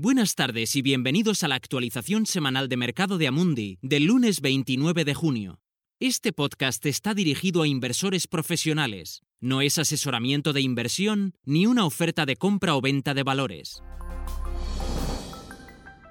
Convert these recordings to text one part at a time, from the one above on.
Buenas tardes y bienvenidos a la actualización semanal de mercado de Amundi del lunes 29 de junio. Este podcast está dirigido a inversores profesionales. No es asesoramiento de inversión ni una oferta de compra o venta de valores.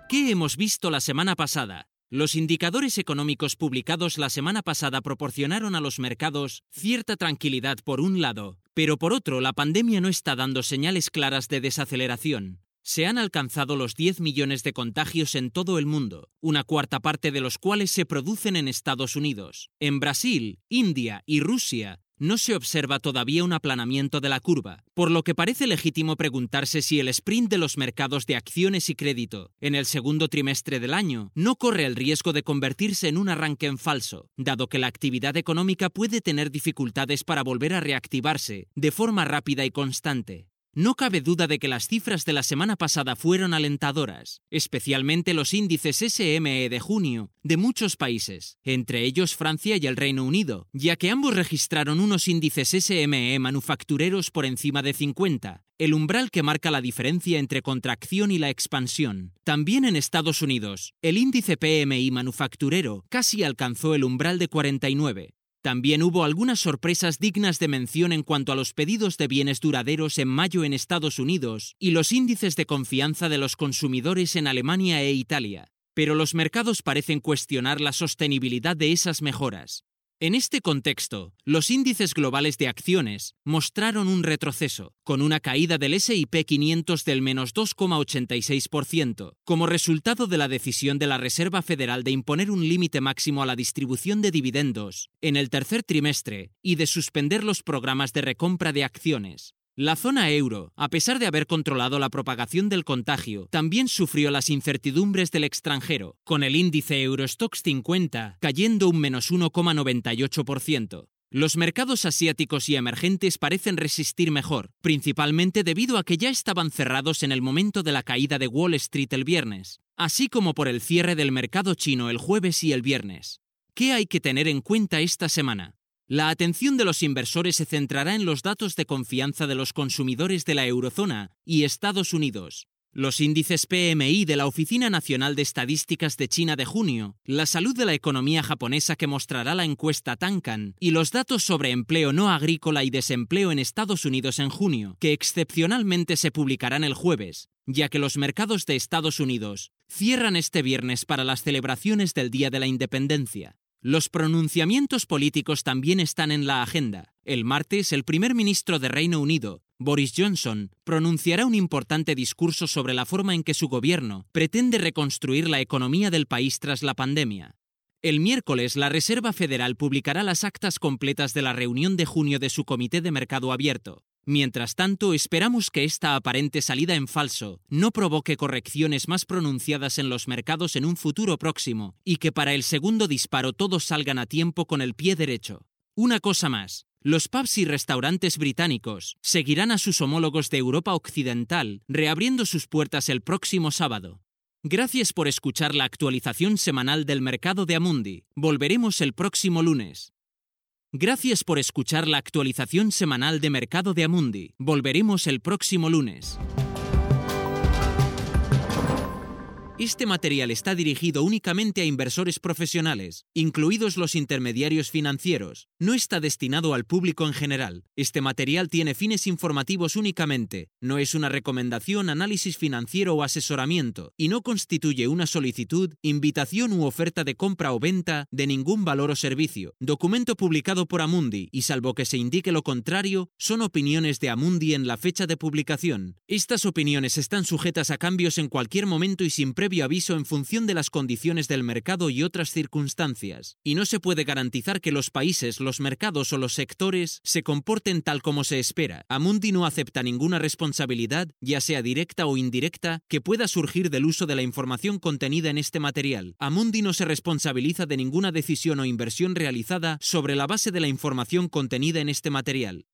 ¿Qué hemos visto la semana pasada? Los indicadores económicos publicados la semana pasada proporcionaron a los mercados cierta tranquilidad por un lado, pero por otro la pandemia no está dando señales claras de desaceleración se han alcanzado los 10 millones de contagios en todo el mundo, una cuarta parte de los cuales se producen en Estados Unidos. En Brasil, India y Rusia no se observa todavía un aplanamiento de la curva, por lo que parece legítimo preguntarse si el sprint de los mercados de acciones y crédito en el segundo trimestre del año no corre el riesgo de convertirse en un arranque en falso, dado que la actividad económica puede tener dificultades para volver a reactivarse de forma rápida y constante. No cabe duda de que las cifras de la semana pasada fueron alentadoras, especialmente los índices SME de junio de muchos países, entre ellos Francia y el Reino Unido, ya que ambos registraron unos índices SME manufactureros por encima de 50, el umbral que marca la diferencia entre contracción y la expansión. También en Estados Unidos, el índice PMI manufacturero casi alcanzó el umbral de 49, también hubo algunas sorpresas dignas de mención en cuanto a los pedidos de bienes duraderos en mayo en Estados Unidos y los índices de confianza de los consumidores en Alemania e Italia. Pero los mercados parecen cuestionar la sostenibilidad de esas mejoras. En este contexto, los índices globales de acciones mostraron un retroceso, con una caída del SIP 500 del menos 2,86%, como resultado de la decisión de la Reserva Federal de imponer un límite máximo a la distribución de dividendos en el tercer trimestre y de suspender los programas de recompra de acciones. La zona euro, a pesar de haber controlado la propagación del contagio, también sufrió las incertidumbres del extranjero, con el índice Eurostox 50 cayendo un menos 1,98%. Los mercados asiáticos y emergentes parecen resistir mejor, principalmente debido a que ya estaban cerrados en el momento de la caída de Wall Street el viernes, así como por el cierre del mercado chino el jueves y el viernes. ¿Qué hay que tener en cuenta esta semana? La atención de los inversores se centrará en los datos de confianza de los consumidores de la eurozona y Estados Unidos, los índices PMI de la Oficina Nacional de Estadísticas de China de junio, la salud de la economía japonesa que mostrará la encuesta Tankan y los datos sobre empleo no agrícola y desempleo en Estados Unidos en junio, que excepcionalmente se publicarán el jueves, ya que los mercados de Estados Unidos cierran este viernes para las celebraciones del Día de la Independencia. Los pronunciamientos políticos también están en la agenda. El martes, el primer ministro de Reino Unido, Boris Johnson, pronunciará un importante discurso sobre la forma en que su gobierno pretende reconstruir la economía del país tras la pandemia. El miércoles, la Reserva Federal publicará las actas completas de la reunión de junio de su Comité de Mercado Abierto. Mientras tanto, esperamos que esta aparente salida en falso no provoque correcciones más pronunciadas en los mercados en un futuro próximo y que para el segundo disparo todos salgan a tiempo con el pie derecho. Una cosa más. Los pubs y restaurantes británicos seguirán a sus homólogos de Europa Occidental reabriendo sus puertas el próximo sábado. Gracias por escuchar la actualización semanal del mercado de Amundi. Volveremos el próximo lunes. Gracias por escuchar la actualización semanal de Mercado de Amundi. Volveremos el próximo lunes. Este material está dirigido únicamente a inversores profesionales, incluidos los intermediarios financieros. No está destinado al público en general. Este material tiene fines informativos únicamente. No es una recomendación, análisis financiero o asesoramiento, y no constituye una solicitud, invitación u oferta de compra o venta de ningún valor o servicio. Documento publicado por Amundi, y salvo que se indique lo contrario, son opiniones de Amundi en la fecha de publicación. Estas opiniones están sujetas a cambios en cualquier momento y sin previo aviso en función de las condiciones del mercado y otras circunstancias, y no se puede garantizar que los países, los mercados o los sectores se comporten tal como se espera. Amundi no acepta ninguna responsabilidad, ya sea directa o indirecta, que pueda surgir del uso de la información contenida en este material. Amundi no se responsabiliza de ninguna decisión o inversión realizada sobre la base de la información contenida en este material.